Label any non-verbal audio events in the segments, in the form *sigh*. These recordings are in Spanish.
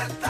Z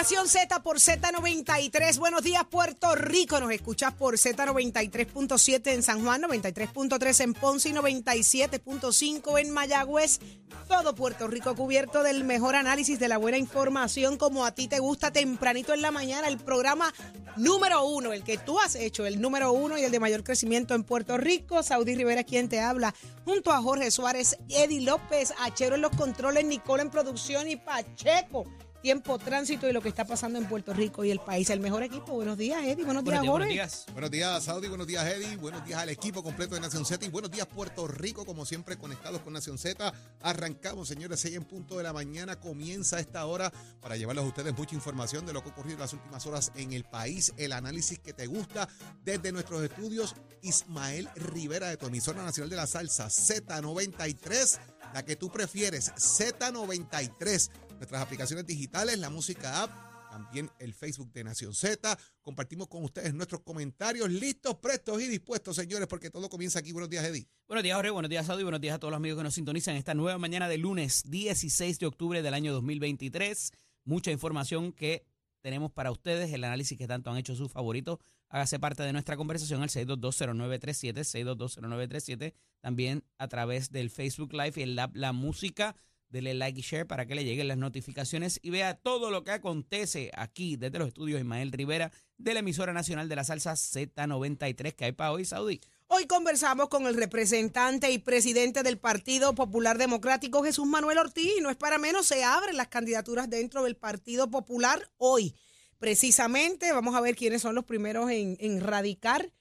Nación Z por Z93. Buenos días, Puerto Rico. Nos escuchas por Z93.7 en San Juan, 93.3 en Ponce y 97.5 en Mayagüez. Todo Puerto Rico cubierto del mejor análisis, de la buena información, como a ti te gusta tempranito en la mañana. El programa número uno, el que tú has hecho, el número uno y el de mayor crecimiento en Puerto Rico. Saudi Rivera, quien te habla, junto a Jorge Suárez, Eddie López, Achero en los controles, Nicole en producción y Pacheco tiempo, tránsito y lo que está pasando en Puerto Rico y el país. El mejor equipo. Buenos días, Eddie. Buenos días, Buenos Jorge. días, Buenos días, Saudi. Buenos días, Eddie. Buenos días al equipo completo de Nación Z. Y buenos días, Puerto Rico, como siempre, conectados con Nación Z. Arrancamos, señores, 6 en punto de la mañana. Comienza esta hora para llevarles a ustedes mucha información de lo que ha ocurrido en las últimas horas en el país. El análisis que te gusta desde nuestros estudios. Ismael Rivera, de tu emisora nacional de la salsa, Z93. La que tú prefieres, Z93. Nuestras aplicaciones digitales, la música app también el Facebook de Nación Z. Compartimos con ustedes nuestros comentarios listos, prestos y dispuestos, señores, porque todo comienza aquí. Buenos días, Eddie. Buenos días, Jorge. Buenos días, Saudi. Buenos días a todos los amigos que nos sintonizan esta nueva mañana de lunes 16 de octubre del año 2023. Mucha información que tenemos para ustedes, el análisis que tanto han hecho sus favoritos. Hágase parte de nuestra conversación al 6220937, 6220937, también a través del Facebook Live y el Lab La Música. Dele like y share para que le lleguen las notificaciones y vea todo lo que acontece aquí desde los estudios Ismael Rivera de la emisora nacional de la salsa Z93 que hay para hoy, Saudi. Hoy conversamos con el representante y presidente del Partido Popular Democrático, Jesús Manuel Ortiz. Y no es para menos, se abren las candidaturas dentro del Partido Popular hoy. Precisamente, vamos a ver quiénes son los primeros en, en radicar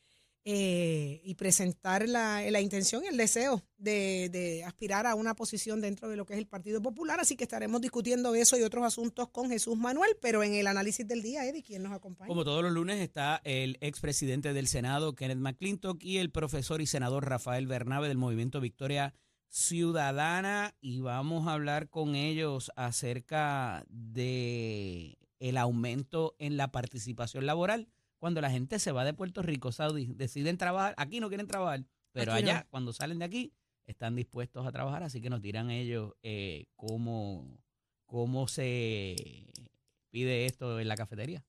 eh, y presentar la, la intención y el deseo de, de aspirar a una posición dentro de lo que es el Partido Popular. Así que estaremos discutiendo eso y otros asuntos con Jesús Manuel, pero en el análisis del día, Eddie, ¿quién nos acompaña? Como todos los lunes está el expresidente del Senado, Kenneth McClintock, y el profesor y senador Rafael Bernabe del Movimiento Victoria Ciudadana. Y vamos a hablar con ellos acerca de el aumento en la participación laboral. Cuando la gente se va de Puerto Rico, Saudi, deciden trabajar, aquí no quieren trabajar, pero Aquí no. allá, cuando salen de aquí, están dispuestos a trabajar, así que nos dirán ellos eh, cómo, cómo se pide esto en la cafetería.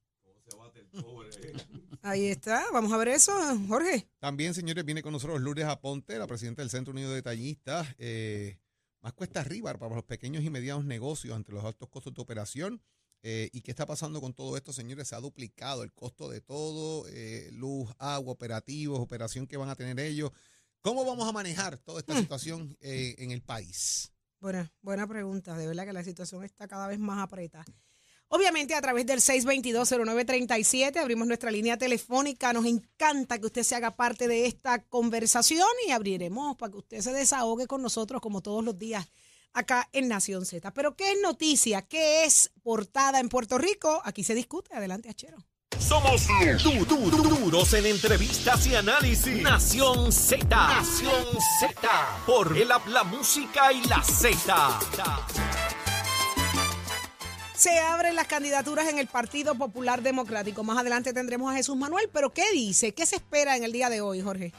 *laughs* Ahí está, vamos a ver eso, Jorge. También, señores, viene con nosotros Lourdes Aponte, la presidenta del Centro Unido de Detallistas. Eh, más cuesta arriba para los pequeños y medianos negocios ante los altos costos de operación. Eh, ¿Y qué está pasando con todo esto, señores? Se ha duplicado el costo de todo, eh, luz, agua, operativos, operación que van a tener ellos. ¿Cómo vamos a manejar toda esta situación eh, en el país? Buena, buena pregunta. De verdad que la situación está cada vez más apretada. Obviamente a través del 622-0937 abrimos nuestra línea telefónica. Nos encanta que usted se haga parte de esta conversación y abriremos para que usted se desahogue con nosotros como todos los días acá en Nación Z. Pero ¿qué es noticia? ¿Qué es portada en Puerto Rico? Aquí se discute. Adelante, Achero. Somos du- du- du- duros en entrevistas y análisis. Nación Z. Nación Z. Por el La Música y la Z. Se abren las candidaturas en el Partido Popular Democrático. Más adelante tendremos a Jesús Manuel. Pero ¿qué dice? ¿Qué se espera en el día de hoy, Jorge?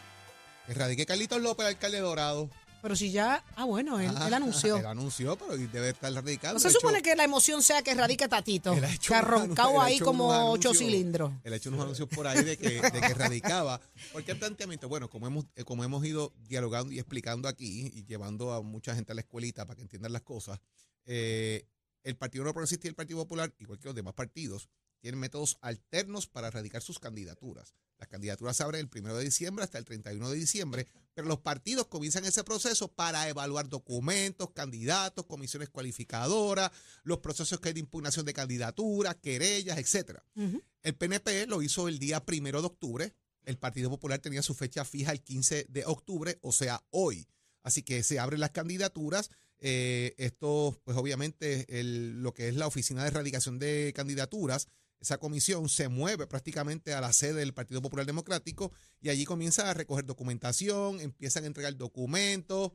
Erradique Carlitos López, alcalde de Dorado. Pero si ya... Ah, bueno, él, él anunció. *laughs* Él anunció, pero debe estar radicado. No se supone que la emoción sea que radique Tatito, *laughs* Él ha hecho que ha roncado ahí como ocho cilindros. Él ha hecho unos anuncios por ahí de que, de que radicaba. Porque el planteamiento, bueno, como hemos, eh, como hemos ido dialogando y explicando aquí y llevando a mucha gente a la escuelita para que entiendan las cosas, eh, el Partido No Progresista y el Partido Popular, igual que los demás partidos, tienen métodos alternos para erradicar sus candidaturas. Las candidaturas se abren el 1 de diciembre hasta el 31 de diciembre, pero los partidos comienzan ese proceso para evaluar documentos, candidatos, comisiones cualificadoras, los procesos que hay de impugnación de candidaturas, querellas, etcétera. Ujú. El PNP lo hizo el día primero de octubre. El Partido Popular tenía su fecha fija el 15 de octubre, o sea, hoy. Así que se abren las candidaturas. Eh, esto, pues obviamente, el- lo que es la Oficina de Erradicación de Candidaturas, esa comisión se mueve prácticamente a la sede del Partido Popular Democrático y allí comienza a recoger documentación, empiezan a entregar documentos.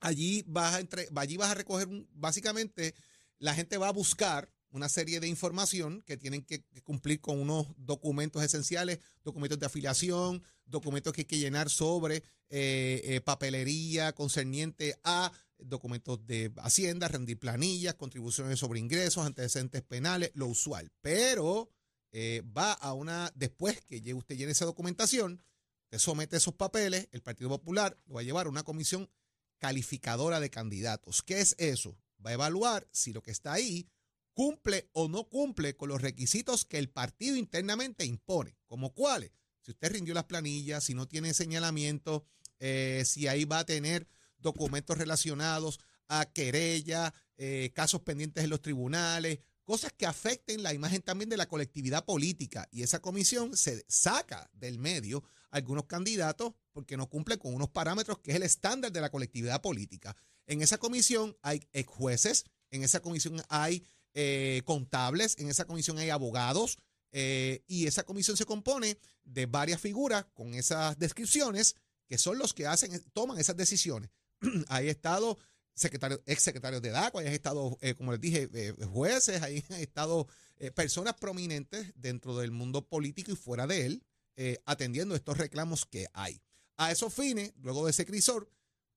Allí vas a, entre- allí vas a recoger, un- básicamente, la gente va a buscar una serie de información que tienen que cumplir con unos documentos esenciales, documentos de afiliación, documentos que hay que llenar sobre eh, eh, papelería concerniente a documentos de Hacienda, rendir planillas, contribuciones sobre ingresos, antecedentes penales, lo usual. Pero eh, va a una, después que usted llene esa documentación, usted somete esos papeles, el Partido Popular lo va a llevar a una comisión calificadora de candidatos. ¿Qué es eso? Va a evaluar si lo que está ahí cumple o no cumple con los requisitos que el partido internamente impone. ¿Como cuáles? Si usted rindió las planillas, si no tiene señalamiento, eh, si ahí va a tener documentos relacionados a querella, eh, casos pendientes en los tribunales, cosas que afecten la imagen también de la colectividad política. Y esa comisión se saca del medio algunos candidatos porque no cumplen con unos parámetros que es el estándar de la colectividad política. En esa comisión hay ex jueces, en esa comisión hay eh, contables, en esa comisión hay abogados, eh, y esa comisión se compone de varias figuras con esas descripciones que son los que hacen, toman esas decisiones. *clears throat* hay estado secretario, ex secretarios de DACO, hay estado, eh, como les dije, eh, jueces, hay *laughs* estado eh, personas prominentes dentro del mundo político y fuera de él, eh, atendiendo estos reclamos que hay. A esos fines, luego de ese crisor,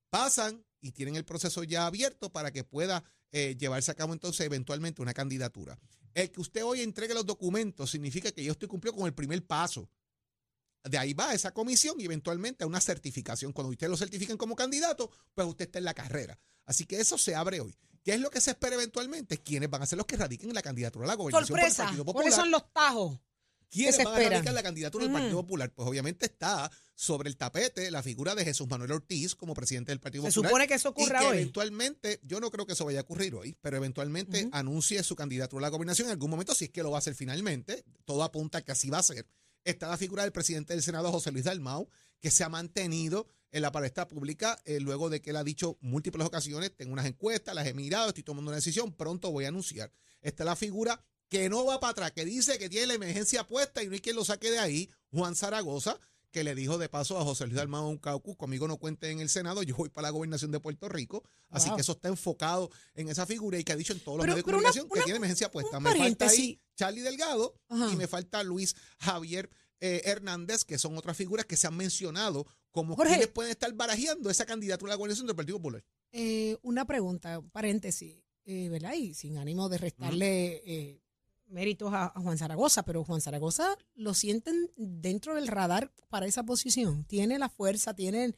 pasan y tienen el proceso ya abierto para que pueda eh, llevarse a cabo entonces eventualmente una candidatura. El que usted hoy entregue los documentos significa que yo estoy cumpliendo con el primer paso. De ahí va esa comisión y eventualmente a una certificación. Cuando usted lo certifiquen como candidato, pues usted está en la carrera. Así que eso se abre hoy. ¿Qué es lo que se espera eventualmente? ¿Quiénes van a ser los que radiquen en la candidatura a la gobernación por el Sorpresa. Partido ¿Cuáles Popular? son los tajos? ¿Quiénes se van a radicar la candidatura del. Partido Popular? Pues obviamente está sobre el tapete la figura de Jesús Manuel Ortiz como presidente del Partido Se Popular. supone que eso y ocurra que hoy. eventualmente, yo no creo que eso vaya a ocurrir hoy, pero eventualmente anuncie su candidatura a la gobernación en algún momento, si es que lo va a hacer finalmente. Todo apunta a que así va a ser. Está la figura del presidente del Senado, José Luis Dalmau, que se ha mantenido en la palestra pública eh, luego de que él ha dicho múltiples ocasiones, tengo unas encuestas, las he mirado, estoy tomando una decisión, pronto voy a anunciar. Está la figura que no va para atrás, que dice que tiene la emergencia puesta y no hay quien lo saque de ahí, Juan Zaragoza, que le dijo de paso a José Luis Dalmau un caucus, conmigo no cuente en el Senado, yo voy para la gobernación de Puerto Rico, así Wow. que eso está enfocado en esa figura y que ha dicho en todos los Pero- medios de una- comunicación que tiene emergencia puesta. Me falta ahí. Charlie Delgado Ajá. y me falta Luis Javier eh, Hernández, que son otras figuras que se han mencionado como Jorge. quienes pueden estar barajeando esa candidatura a la gobernación del Partido Popular. Eh, una pregunta, paréntesis, eh, ¿verdad? Y sin ánimo de restarle méritos a, Juan Zaragoza, pero Juan Zaragoza lo sienten dentro del radar para esa posición. Tiene la fuerza, tiene...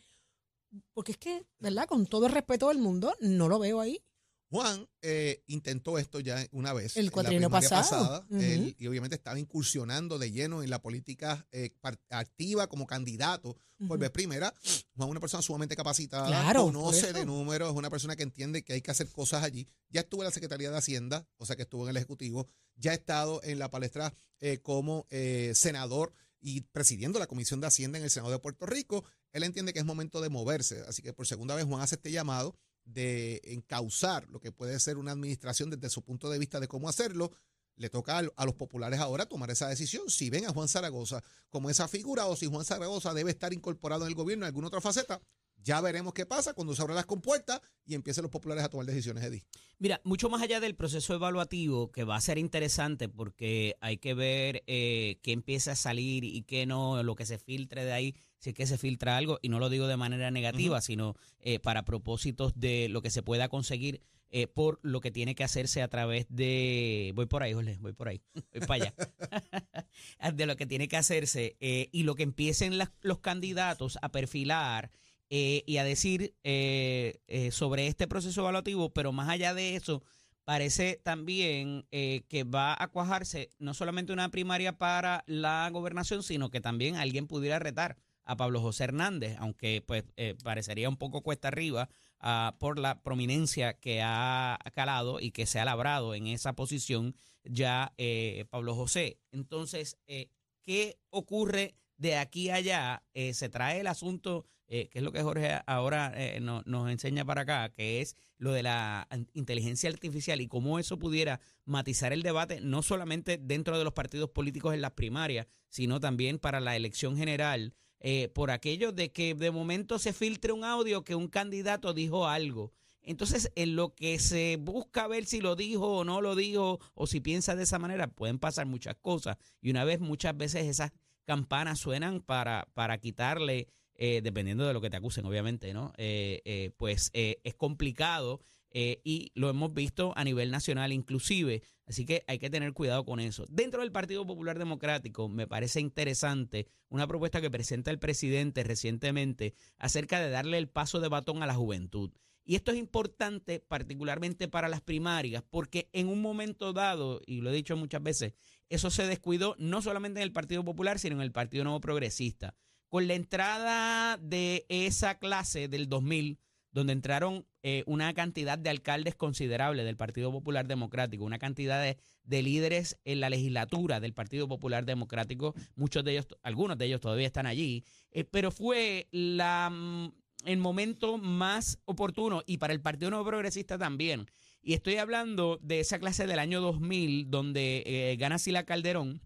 Porque es que, ¿verdad? Con todo el respeto del mundo, no lo veo ahí. Juan eh, intentó esto ya una vez. El primaria pasado. pasada, Ujú. él- y obviamente estaba incursionando de lleno en la política eh, activa como candidato por vez primera. Juan es una persona sumamente capacitada, Claro, conoce de números, es una persona que entiende que hay que hacer cosas allí. Ya estuvo en la Secretaría de Hacienda, o sea que estuvo en el Ejecutivo, ya ha estado en la palestra eh, como senador y presidiendo la Comisión de Hacienda en el Senado de Puerto Rico. Él entiende que es momento de moverse, así que por segunda vez Juan hace este llamado de encauzar lo que puede ser una administración desde su punto de vista de cómo hacerlo. Le toca a, los populares ahora tomar esa decisión, si ven a Juan Zaragoza como esa figura o si Juan Zaragoza debe estar incorporado en el gobierno en alguna otra faceta. Ya veremos qué pasa cuando se abran las compuertas y empiecen los populares a tomar decisiones, Eddie. Mira, mucho más allá del proceso evaluativo, que va a ser interesante porque hay que ver eh, qué empieza a salir y qué no, lo que se filtre de ahí, si es que se filtra algo, y no lo digo de manera negativa, sino eh, para propósitos de lo que se pueda conseguir eh, por lo que tiene que hacerse a través de... Voy por ahí, Jorge, voy por ahí, voy para allá. *laughs* de lo que tiene que hacerse eh, y lo que empiecen las- los candidatos a perfilar eh, y a decir eh, eh, sobre este proceso evaluativo, pero más allá de eso, parece también eh, que va a cuajarse no solamente una primaria para la gobernación, sino que también alguien pudiera retar a Pablo José Hernández, aunque pues eh, parecería un poco cuesta arriba ah, por la prominencia que ha calado y que se ha labrado en esa posición ya eh, Pablo José. Entonces, eh, ¿qué ocurre de aquí a allá? Eh, se trae el asunto, que es lo que Jorge ahora no- nos enseña para acá, que es lo de la inteligencia artificial y cómo eso pudiera matizar el debate, no solamente dentro de los partidos políticos en las primarias, sino también para la elección general, eh, por aquello de que de momento se filtre un audio que un candidato dijo algo. Entonces, en lo que se busca ver si lo dijo o no lo dijo, o si piensa de esa manera, pueden pasar muchas cosas. Y una vez, muchas veces esas campanas suenan para, para quitarle, eh, dependiendo de lo que te acusen, obviamente, ¿no? Eh, eh, pues eh, es complicado eh, y lo hemos visto a nivel nacional inclusive, así que hay que tener cuidado con eso. Dentro del Partido Popular Democrático me parece interesante una propuesta que presenta el presidente recientemente acerca de darle el paso de batón a la juventud. Y esto es importante particularmente para las primarias, porque en un momento dado, y lo he dicho muchas veces, eso se descuidó no solamente en el Partido Popular, sino en el Partido Nuevo Progresista. Con la entrada de esa clase del 2000, donde entraron eh, una cantidad de alcaldes considerable del Partido Popular Democrático, una cantidad de, de líderes en la legislatura del Partido Popular Democrático, muchos de ellos, algunos de ellos todavía están allí, eh, pero fue la, mm, el momento más oportuno y para el Partido Nuevo Progresista también. Y estoy hablando de esa clase del año 2000, donde eh, gana Sila Calderón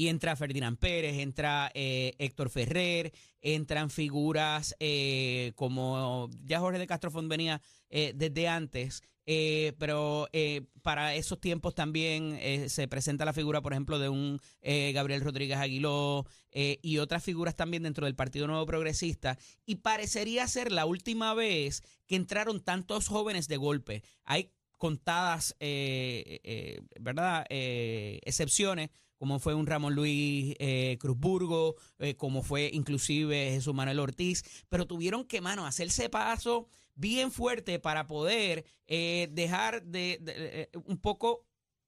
y entra Ferdinand Pérez, entra eh, Héctor Ferrer, entran figuras eh, como ya Jorge de Castrofón venía eh, desde antes, eh, pero eh, para esos tiempos también eh, se presenta la figura, por ejemplo, de un Gabriel Rodríguez Aguiló y otras figuras también dentro del Partido Nuevo Progresista, y parecería ser la última vez que entraron tantos jóvenes de golpe. Hay contadas, ¿verdad? Excepciones, como fue un Ramón Luis eh, Cruzburgo, eh, como fue inclusive Jesús Manuel Ortiz, pero tuvieron que, mano, hacerse paso bien fuerte para poder eh, dejar de, de- eh, un poco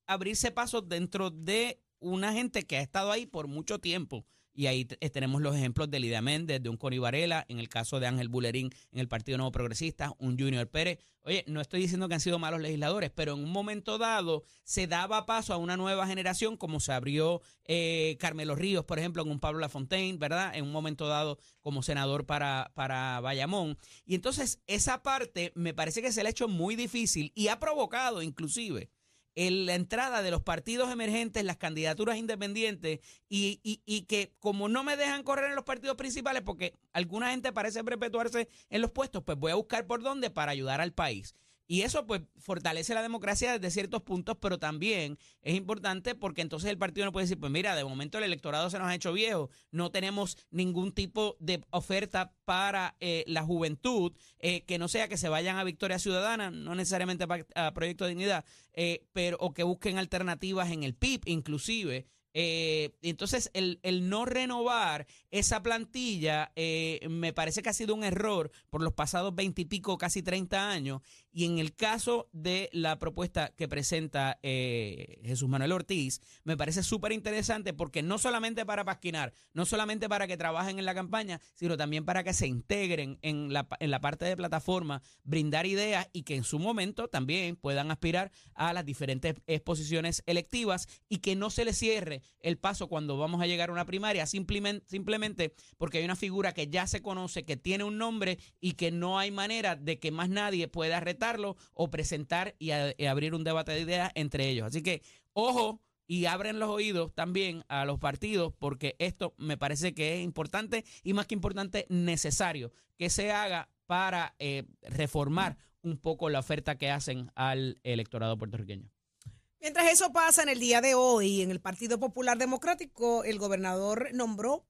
abrirse paso dentro de una gente que ha estado ahí por mucho tiempo. Y ahí t- tenemos los ejemplos de Lidia Méndez, de un Connie Varela, en el caso de Ángel Bulerín en el Partido Nuevo Progresista, un Junior Pérez. Oye, no estoy diciendo que han sido malos legisladores, pero en un momento dado se daba paso a una nueva generación, como se abrió eh, Carmelo Ríos, por ejemplo, con un Pablo Lafontaine, ¿verdad? En un momento dado como senador para, para Bayamón. Y entonces esa parte me parece que se le ha hecho muy difícil y ha provocado inclusive el- la entrada de los partidos emergentes, las candidaturas independientes y, y- y que como no me dejan correr en los partidos principales porque alguna gente parece perpetuarse en los puestos, pues voy a buscar por dónde para ayudar al país. Y eso pues fortalece la democracia desde ciertos puntos, pero también es importante porque entonces el partido no puede decir, pues mira, de momento el electorado se nos ha hecho viejo, no tenemos ningún tipo de oferta para eh, la juventud, eh, que no sea que se vayan a Victoria Ciudadana, no necesariamente a Proyecto de Dignidad, eh, pero o que busquen alternativas en el PIB inclusive. Eh, entonces, el, el no renovar esa plantilla eh, me parece que ha sido un error por los pasados veintipico, casi 30 años. Y en el caso de la propuesta que presenta eh, Jesús Manuel Ortiz, me parece súper interesante porque no solamente para pasquinar, no solamente para que trabajen en la campaña, sino también para que se integren en la, en la parte de plataforma, brindar ideas y que en su momento también puedan aspirar a las diferentes exposiciones electivas y que no se les cierre el paso cuando vamos a llegar a una primaria, simplemente, simplemente porque hay una figura que ya se conoce, que tiene un nombre y que no hay manera de que más nadie pueda retarlo o presentar y, y abrir un debate de ideas entre ellos. Así que, ojo. Y abren los oídos también a los partidos porque esto me parece que es importante y más que importante necesario que se haga para eh, reformar un poco la oferta que hacen al electorado puertorriqueño. Mientras eso pasa en el día de hoy, en el Partido Popular Democrático, el gobernador nombró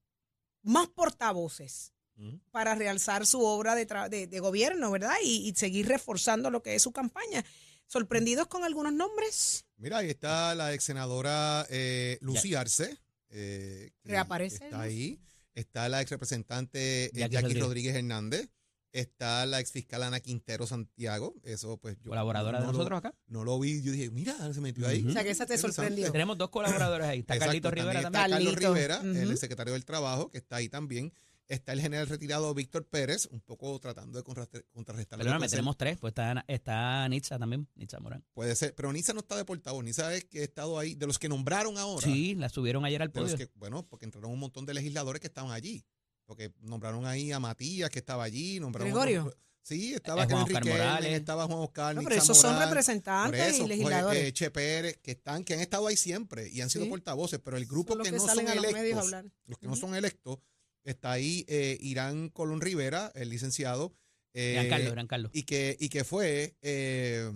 más portavoces Ujú. para realzar su obra de, de- de gobierno, ¿verdad? Y, y seguir reforzando lo que es su campaña. ¿Sorprendidos con algunos nombres? Mira, ahí está la ex senadora eh, Lucy Arce. eh, Reaparece, Está ahí. Está la ex representante eh, Jackie Jackie, Rodríguez. Rodríguez. Hernández. Está la ex fiscal Ana Quintero Santiago. Eso, pues yo. Colaboradora de lo- nosotros acá. No lo vi. Yo dije, mira, se metió ahí. O sea, que esa te sorprendió. Tenemos dos colaboradores ahí. Está Exacto, Carlito Rivera también también. Está Carlos Carlito, Rivera, el secretario del Trabajo, que está ahí también. Está el general retirado Víctor Pérez, un poco tratando de contrarrestar. que Perdóname, tenemos tres. Pues está, está Nitza también, Nitza Morán. Puede ser, pero Nisa no está deportado. Nisa es que ha estado ahí, de los que nombraron ahora. Sí, la subieron ayer al de los podio. que, bueno, porque entraron un montón de legisladores que estaban allí. Porque nombraron ahí a Matías, que estaba allí. Nombraron Gregorio. otro- sí, estaba Eh, Juan Oscar Riquelme, Morales. estaba Juan Oscar, No, pero esos son representantes eso, y pues, legisladores. eh, Che Pérez, que están, que han estado ahí siempre y han sido Sí. portavoces, pero el grupo los que, que no salen son a los medios a electos, hablar. los que no son electos, está ahí eh, Irán Colón Rivera, el licenciado, eh, Gran Carlos, Gran Carlos. y que, y que fue eh,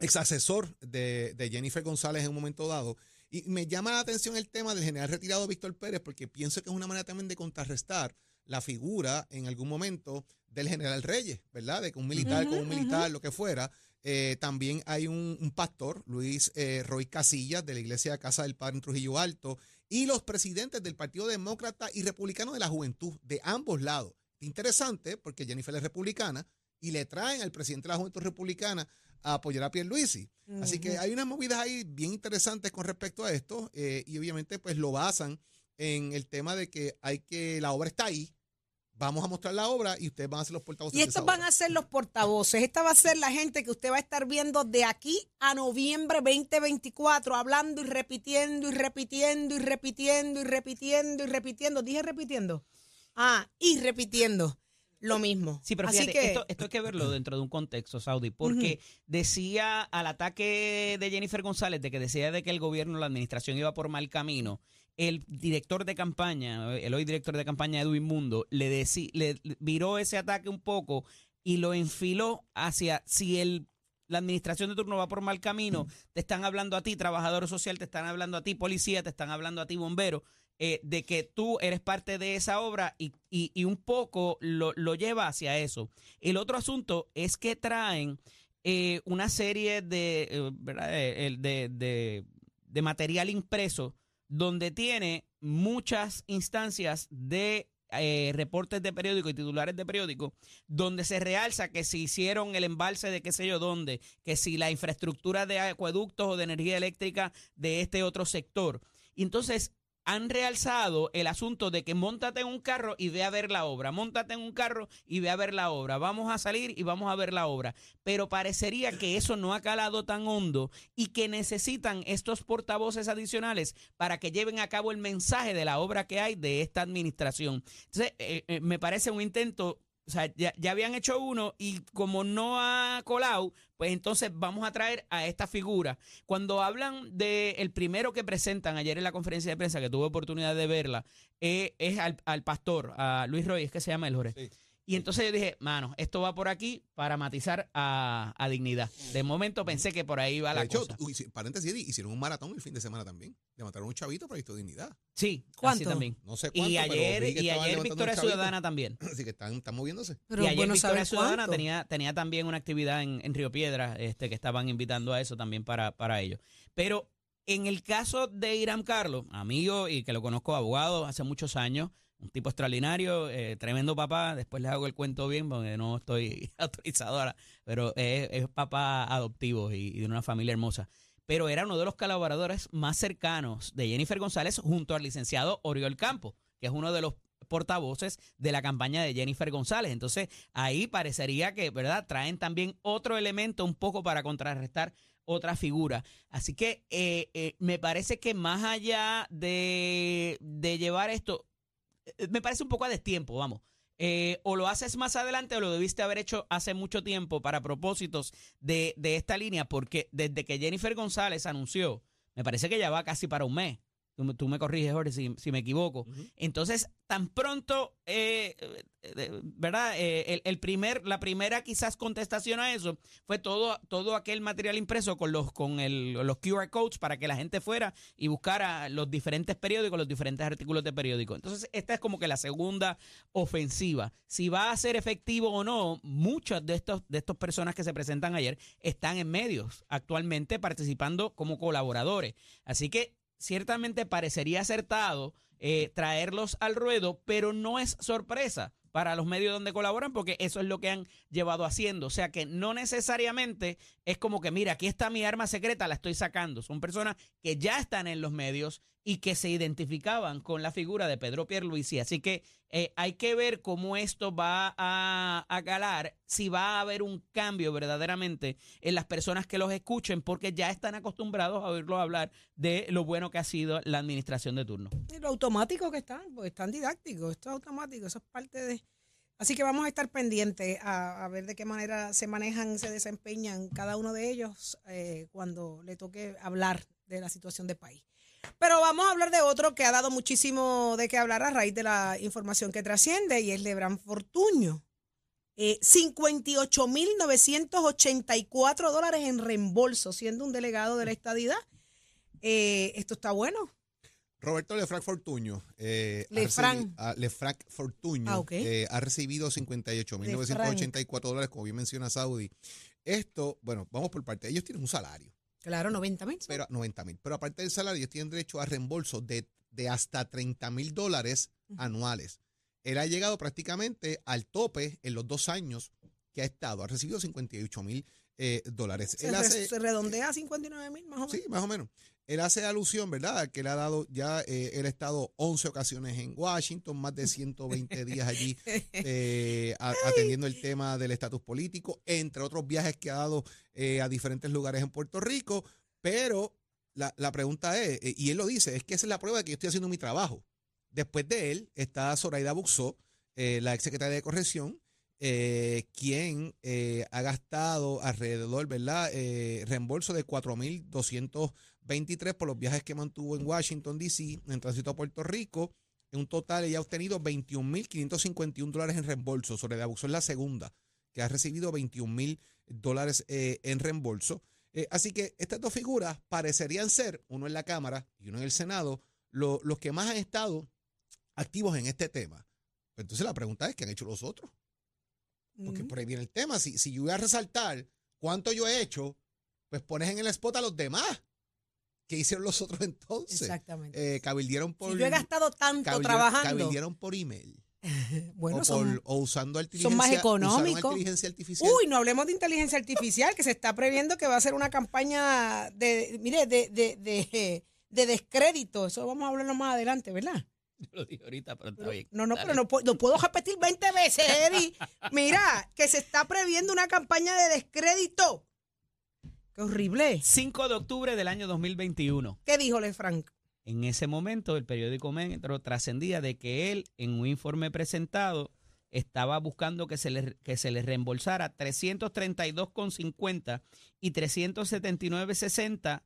ex asesor de, de Jennifer González en un momento dado. Y me llama la atención el tema del general retirado Víctor Pérez, porque pienso que es una manera también de contrarrestar la figura en algún momento del general Reyes, ¿verdad? De que un militar con un militar, lo que fuera. Eh, también hay un, un pastor, Luis eh, Roy Casillas, de la Iglesia Casa del Padre en Trujillo Alto, y los presidentes del Partido Demócrata y Republicano de la Juventud, de ambos lados. Interesante, porque Jennifer es republicana y le traen al presidente de la Juventud Republicana a apoyar a Pierluisi. Así que hay unas movidas ahí bien interesantes con respecto a esto eh, y obviamente pues lo basan en el tema de que hay que, la obra está ahí, vamos a mostrar la obra y ustedes van a ser los portavoces Y estos van obra. a ser los portavoces. Esta va a ser la gente que usted va a estar viendo de aquí a noviembre 2024, hablando y repitiendo y repitiendo y repitiendo y repitiendo y repitiendo. Dije repitiendo. Ah, y repitiendo lo mismo. Sí, pero Así fíjate, que esto, esto hay que verlo dentro de un contexto, Saudi, porque decía al ataque de Jennifer González, de que decía de que el gobierno, la administración iba por mal camino, el director de campaña, el hoy director de campaña Edwin Mundo, le, decí- le le viró ese ataque un poco y lo enfiló hacia si el la administración de turno va por mal camino, te están hablando a ti, trabajador social, te están hablando a ti, policía, te están hablando a ti, bombero, eh, de que tú eres parte de esa obra y, y- y un poco lo, lo lleva hacia eso. El otro asunto es que traen eh, una serie de, eh. Eh, de, de- de material impreso donde tiene muchas instancias de eh, reportes de periódico y titulares de periódico donde se realza que si hicieron el embalse de qué sé yo dónde, que si la infraestructura de acueductos o de energía eléctrica de este otro sector. Y entonces han realzado el asunto de que montate en un carro y ve a ver la obra, montate en un carro y ve a ver la obra, vamos a salir y vamos a ver la obra. Pero parecería que eso no ha calado tan hondo y que necesitan estos portavoces adicionales para que lleven a cabo el mensaje de la obra que hay de esta administración. Entonces, eh, eh, me parece un intento o sea, ya, ya habían hecho uno y como no ha colado, pues entonces vamos a traer a esta figura. Cuando hablan de el primero que presentan ayer en la conferencia de prensa, que tuve oportunidad de verla, eh, es al, al pastor, a Luis Roy, es que se llama el Jorge. Sí. Y entonces yo dije, mano, esto va por aquí para matizar a, a dignidad. De momento pensé que por ahí va la De hecho, cosa. hici- paréntesis, hicieron un maratón el fin de semana también. Le mataron un chavito por de dignidad. Sí, así ¿Cuánto? también. No sé cuánto, Y ayer, y ayer Victoria. Ciudadana también. *clears throat* Así que están, están moviéndose. pero y ayer bueno Victoria Ciudadana tenía, tenía también una actividad en, en Río Piedra, este, que estaban invitando a eso también para, para ellos. Pero en el caso de Irán Carlos, amigo y que lo conozco abogado hace muchos años, un tipo extraordinario, eh, tremendo papá. Después les hago el cuento bien porque no estoy *laughs* autorizado ahora, pero es, papá adoptivo y, y de una familia hermosa. Pero era uno de los colaboradores más cercanos de Jennifer González junto al licenciado Oriol Campo, que es uno de los portavoces de la campaña de Jennifer González. Entonces, ahí parecería que, ¿verdad? Traen también otro elemento un poco para contrarrestar otra figura. Así que eh, eh, me parece que más allá de, de llevar esto, eh, me parece un poco a destiempo, vamos. O lo haces más adelante o lo debiste haber hecho hace mucho tiempo para propósitos de, de esta línea, porque desde que Jennifer González anunció, me parece que ya va casi para un mes. Tú, me- tú me corriges, Jorge, si, si me equivoco. Entonces, tan pronto, eh, eh, ¿verdad? Eh, el, el primer, la primera quizás contestación a eso fue todo, todo aquel material impreso con los, con el, los QR codes para que la gente fuera y buscara los diferentes periódicos, los diferentes artículos de periódico. Entonces, esta es como que la segunda ofensiva. Si va a ser efectivo o no, muchas de estos, de estas personas que se presentan ayer están en medios actualmente participando como colaboradores. Así que ciertamente parecería acertado eh, traerlos al ruedo, pero no es sorpresa para los medios donde colaboran, porque eso es lo que han llevado haciendo. O sea que no necesariamente es como que, mira, aquí está mi arma secreta, la estoy sacando. Son personas que ya están en los medios y que se identificaban con la figura de Pedro Pierluisi. Así que eh, hay que ver cómo esto va a, a calar, si va a haber un cambio verdaderamente en las personas que los escuchen, porque ya están acostumbrados a oírlos hablar de lo bueno que ha sido la administración de turno. Y lo automático que están, porque están didácticos, esto es automático, eso es parte de... Así que vamos a estar pendientes a, a ver de qué manera se manejan, se desempeñan cada uno de ellos eh, cuando le toque hablar de la situación del país. Pero vamos a hablar de otro que ha dado muchísimo de qué hablar a raíz de la información que trasciende y es Lebran Fortuño. Eh, 58.984 dólares en reembolso, siendo un delegado de la estadidad. Eh, esto está bueno. Roberto Lefranc Fortuño. Eh, Lefranc. ah, Lefranc Fortuño Ah, ok. eh, ha recibido 58.984 dólares, como bien menciona Saudi. Esto, bueno, vamos por parte. Ellos tienen un salario, Claro, 90 mil. pero 90 mil. Pero aparte del salario, ellos tienen derecho a reembolso de, de hasta 30 mil dólares anuales. Él ha llegado prácticamente al tope en los dos años que ha estado. Ha recibido 58 mil eh, dólares. Se, Él hace, se redondea a 59 mil más o menos. Sí, más o menos. Él hace alusión, ¿verdad? Que le ha dado ya, eh, él ha estado 11 ocasiones en Washington, más de 120 *laughs* días allí eh, a- atendiendo el tema del estatus político, entre otros viajes que ha dado eh, a diferentes lugares en Puerto Rico. Pero la, la pregunta es, y él lo dice, es que esa es la prueba de que yo estoy haciendo mi trabajo. Después de él está Zoraida Buxó, la exsecretaria de Corrección, eh, quien eh, ha gastado alrededor, ¿verdad? Eh, reembolso de 4.223 por los viajes que mantuvo en Washington, D.C., en tránsito a Puerto Rico. En un total, ella ha obtenido 21.551 dólares en reembolso. Sobre la es la segunda, que ha recibido 21.000 dólares eh, en reembolso. Eh, así que estas dos figuras parecerían ser, uno en la Cámara y uno en el Senado, lo- los que más han estado activos en este tema. Pues Entonces la pregunta es, ¿qué han hecho los otros? Porque Ujú. por ahí viene el tema. Si, si yo voy a resaltar cuánto yo he hecho, pues pones en el spot a los demás. ¿Qué hicieron los otros entonces? Exactamente. Eh, cabildieron por. si yo he gastado tanto cabildieron- trabajando, cabildieron por email. *laughs* bueno, o, por- son, o usando inteligencia, más usaron económicos. inteligencia artificial. Uy, no hablemos de inteligencia artificial, que se está previendo que va a ser una campaña de, mire, de, de, de, de descrédito. Eso vamos a hablarlo más adelante, ¿verdad? Yo lo dije ahorita, pero está bien. No, no, Dale. pero no, lo puedo repetir 20 veces, Eddie. Mira, que se está previendo una campaña de descrédito. Qué horrible. 5 de octubre del año 2021. ¿Qué dijo Lefranc? En ese momento, el periódico Metro trascendía de que él, en un informe presentado, estaba buscando que se le, que se le reembolsara 332,50 y 379,60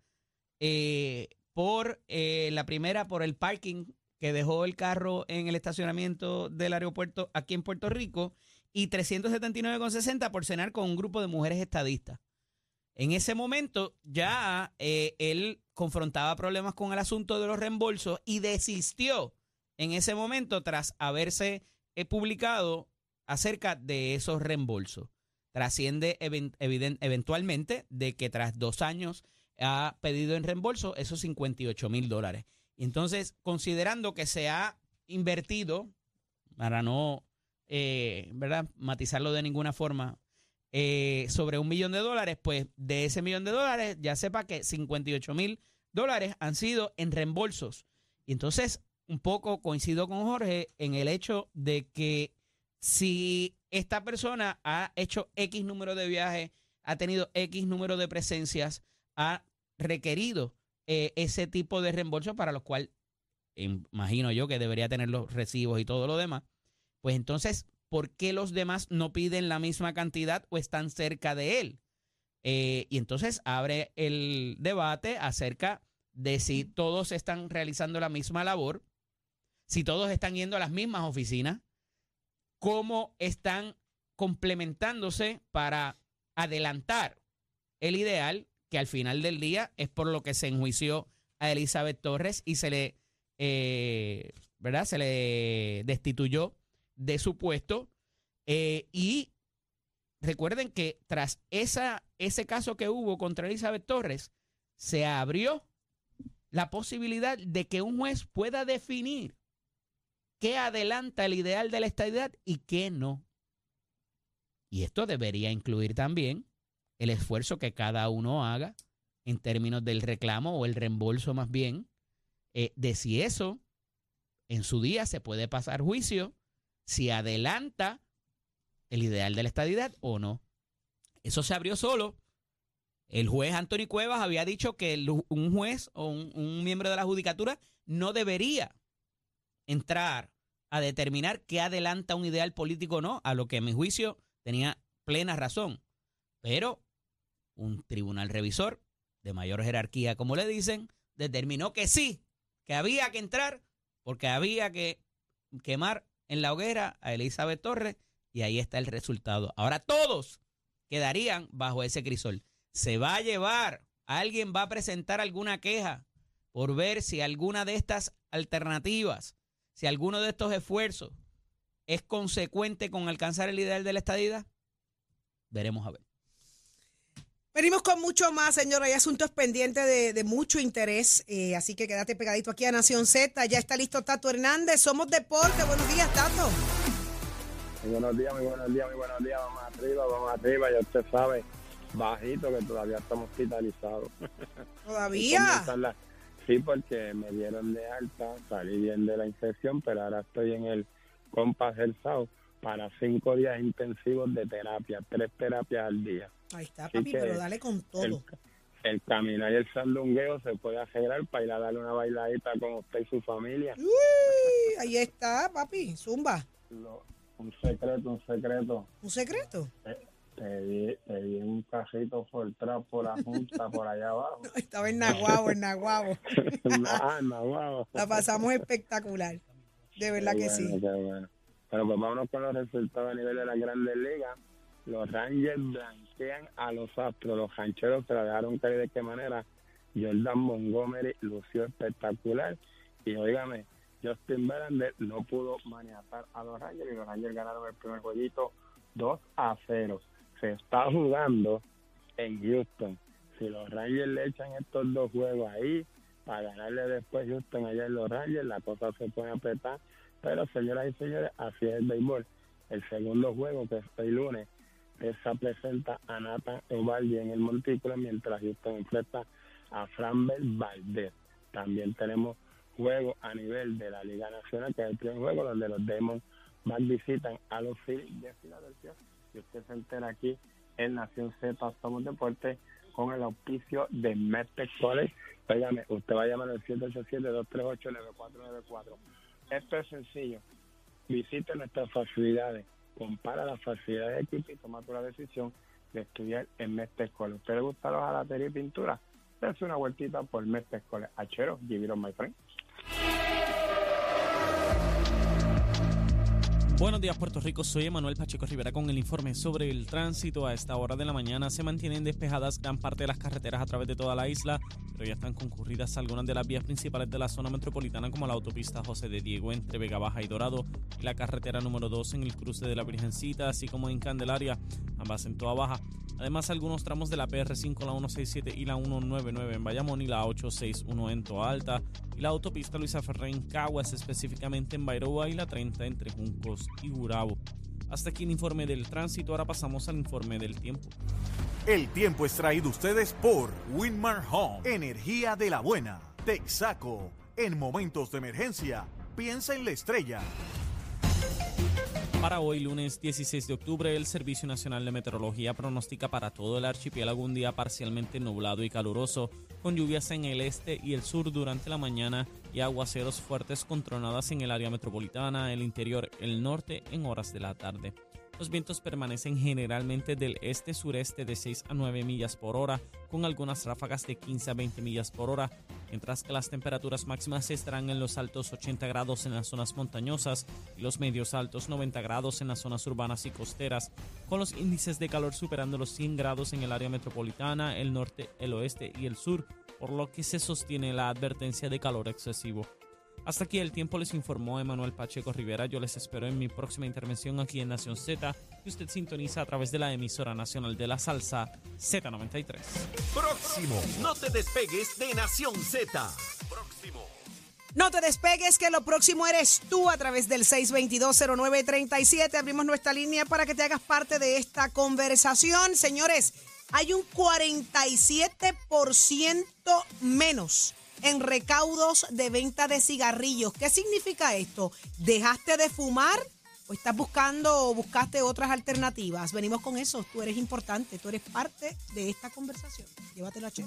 eh, por eh, la primera, por el parking que dejó el carro en el estacionamiento del aeropuerto aquí en Puerto Rico y 379,60 por cenar con un grupo de mujeres estadistas. En ese momento ya eh, él confrontaba problemas con el asunto de los reembolsos y desistió en ese momento tras haberse eh, publicado acerca de esos reembolsos. Trasciende even- eviden- eventualmente de que tras dos años ha pedido en reembolso esos 58 mil dólares. Entonces, considerando que se ha invertido para no, eh, ¿verdad?, matizarlo de ninguna forma, eh, sobre un millón de dólares, pues de ese millón de dólares ya sepa que 58 mil dólares han sido en reembolsos. Y entonces, un poco coincido con Jorge en el hecho de que si esta persona ha hecho X número de viajes, ha tenido X número de presencias, ha requerido eh, ese tipo de reembolso para los cuales imagino yo que debería tener los recibos y todo lo demás, pues entonces, ¿por qué los demás no piden la misma cantidad o están cerca de él? Eh, y entonces abre el debate acerca de si todos están realizando la misma labor, si todos están yendo a las mismas oficinas, cómo están complementándose para adelantar el ideal que al final del día es por lo que se enjuició a Elizabeth Torres y se le, eh, ¿verdad? Se le destituyó de su puesto. Eh, y recuerden que tras esa, ese caso que hubo contra Elizabeth Torres, se abrió la posibilidad de que un juez pueda definir qué adelanta el ideal de la estadidad y qué no. Y esto debería incluir también el esfuerzo que cada uno haga en términos del reclamo o el reembolso más bien, eh, de si eso en su día se puede pasar juicio, si adelanta el ideal de la estadidad o no. Eso se abrió solo. El juez Anthony Cuevas había dicho que un juez o un, un miembro de la judicatura no debería entrar a determinar qué adelanta un ideal político o no, a lo que en mi juicio tenía plena razón. Pero un tribunal revisor de mayor jerarquía, como le dicen, determinó que sí, que había que entrar porque había que quemar en la hoguera a Elizabeth Torres y ahí está el resultado. Ahora todos quedarían bajo ese crisol. Se va a llevar, alguien va a presentar alguna queja por ver si alguna de estas alternativas, si alguno de estos esfuerzos es consecuente con alcanzar el ideal de la estadía. Veremos a ver. Venimos con mucho más, señora. Hay asuntos pendientes de, de mucho interés. eh, así que quédate pegadito aquí a Nación Z. Ya está listo Tato Hernández. Somos Deporte. Buenos días, Tato. Muy buenos días, muy buenos días, muy buenos días. Vamos arriba, vamos arriba. Ya usted sabe, bajito que todavía estamos hospitalizados. *laughs* Todavía. La- Sí, porque me dieron de alta, salí bien de la infección, pero ahora estoy en el Compass Health South para cinco días intensivos de terapia, tres terapias al día. Ahí está, Así papi, pero dale con todo. el caminar y el sandungueo se puede arreglar para ir a darle una bailadita con usted y su familia. Uy, ahí está, papi. Zumba. Lo- un secreto, un secreto. ¿Un secreto? Te di, te di un cajito por atrás, por la junta, por allá abajo. *laughs* Estaba en Naguabo, en Naguabo. *laughs* ah, wow. La pasamos espectacular. De verdad Qué que bueno, sí. qué bueno. Bueno, pues vámonos con los resultados a nivel de las grandes ligas. Los Rangers blanquean a los Astros. Los rancheros se la dejaron caer de qué manera. Jordan Montgomery lució espectacular. Y óigame, Justin Verlander no pudo maniatar a los Rangers y los Rangers ganaron el primer jueguito 2 a 0. Se está jugando en Houston. Si los Rangers le echan estos dos juegos ahí para ganarle después Houston allá en los Rangers, la cosa se puede apretar. Pero señoras y señores, así es el béisbol. El segundo juego, que es el lunes, esa presenta a Nathan Eovaldi en el montículo, mientras Houston enfrenta a Framber Valdez. También tenemos juego a nivel de la Liga Nacional, que es el primer juego donde los Demons más visitan a los Phillies de Filadelfia. Y usted se entera aquí en Nación Z Somos Deportes con el auspicio de Medtech College. Usted va a llamar al 787-238-9494. Esto es sencillo. Visite nuestras facilidades, compara las facilidades de equipo y toma tu la decisión de estudiar en Medtech College. ¿Usted le gusta la jalatería y pintura? Dense una vueltita por Medtech College. Achero, give it on my friend. Buenos días Puerto Rico, soy Emanuel Pacheco Rivera con el informe sobre el tránsito. A esta hora de la mañana se mantienen despejadas gran parte de las carreteras a través de toda la isla, pero ya están concurridas algunas de las vías principales de la zona metropolitana como la autopista José de Diego entre Vega Baja y Dorado y la carretera número 2 en el cruce de la Virgencita, así como en Candelaria. Ambas en toda baja. Además, algunos tramos de la PR5, la 167 y la 199 en Bayamón y la 861 en Toa Alta y la autopista Luisa Ferré en Caguas, específicamente en Bairoa y la 30 entre Juncos y Gurabo. Hasta aquí el informe del tránsito, ahora pasamos al informe del tiempo. El tiempo es traído ustedes por Winmar Home, energía de la buena. Texaco, en momentos de emergencia, piensa en la estrella. Para hoy, lunes 16 de octubre, el Servicio Nacional de Meteorología pronostica para todo el archipiélago un día parcialmente nublado y caluroso, con lluvias en el este y el sur durante la mañana y aguaceros fuertes con tronadas en el área metropolitana, el interior, el norte en horas de la tarde. Los vientos permanecen generalmente del este-sureste de 6 a 9 millas por hora, con algunas ráfagas de 15 a 20 millas por hora, mientras que las temperaturas máximas estarán en los altos 80 grados en las zonas montañosas y los medios altos 90 grados en las zonas urbanas y costeras, con los índices de calor superando los 100 grados en el área metropolitana, el norte, el oeste y el sur, por lo que se sostiene la advertencia de calor excesivo. Hasta aquí el tiempo les informó Emanuel Pacheco Rivera. Yo les espero en mi próxima intervención aquí en Nación Z, que usted sintoniza a través de la emisora nacional de la salsa Z93. Próximo, no te despegues de Nación Z. Próximo. No te despegues, que lo próximo eres tú a través del 6220937. Abrimos nuestra línea para que te hagas parte de esta conversación. Señores, hay un 47% menos en recaudos de venta de cigarrillos. ¿Qué significa esto? ¿Dejaste de fumar? ¿O estás buscando o buscaste otras alternativas? Venimos con eso. Tú eres importante. Tú eres parte de esta conversación. Llévatelo a Che.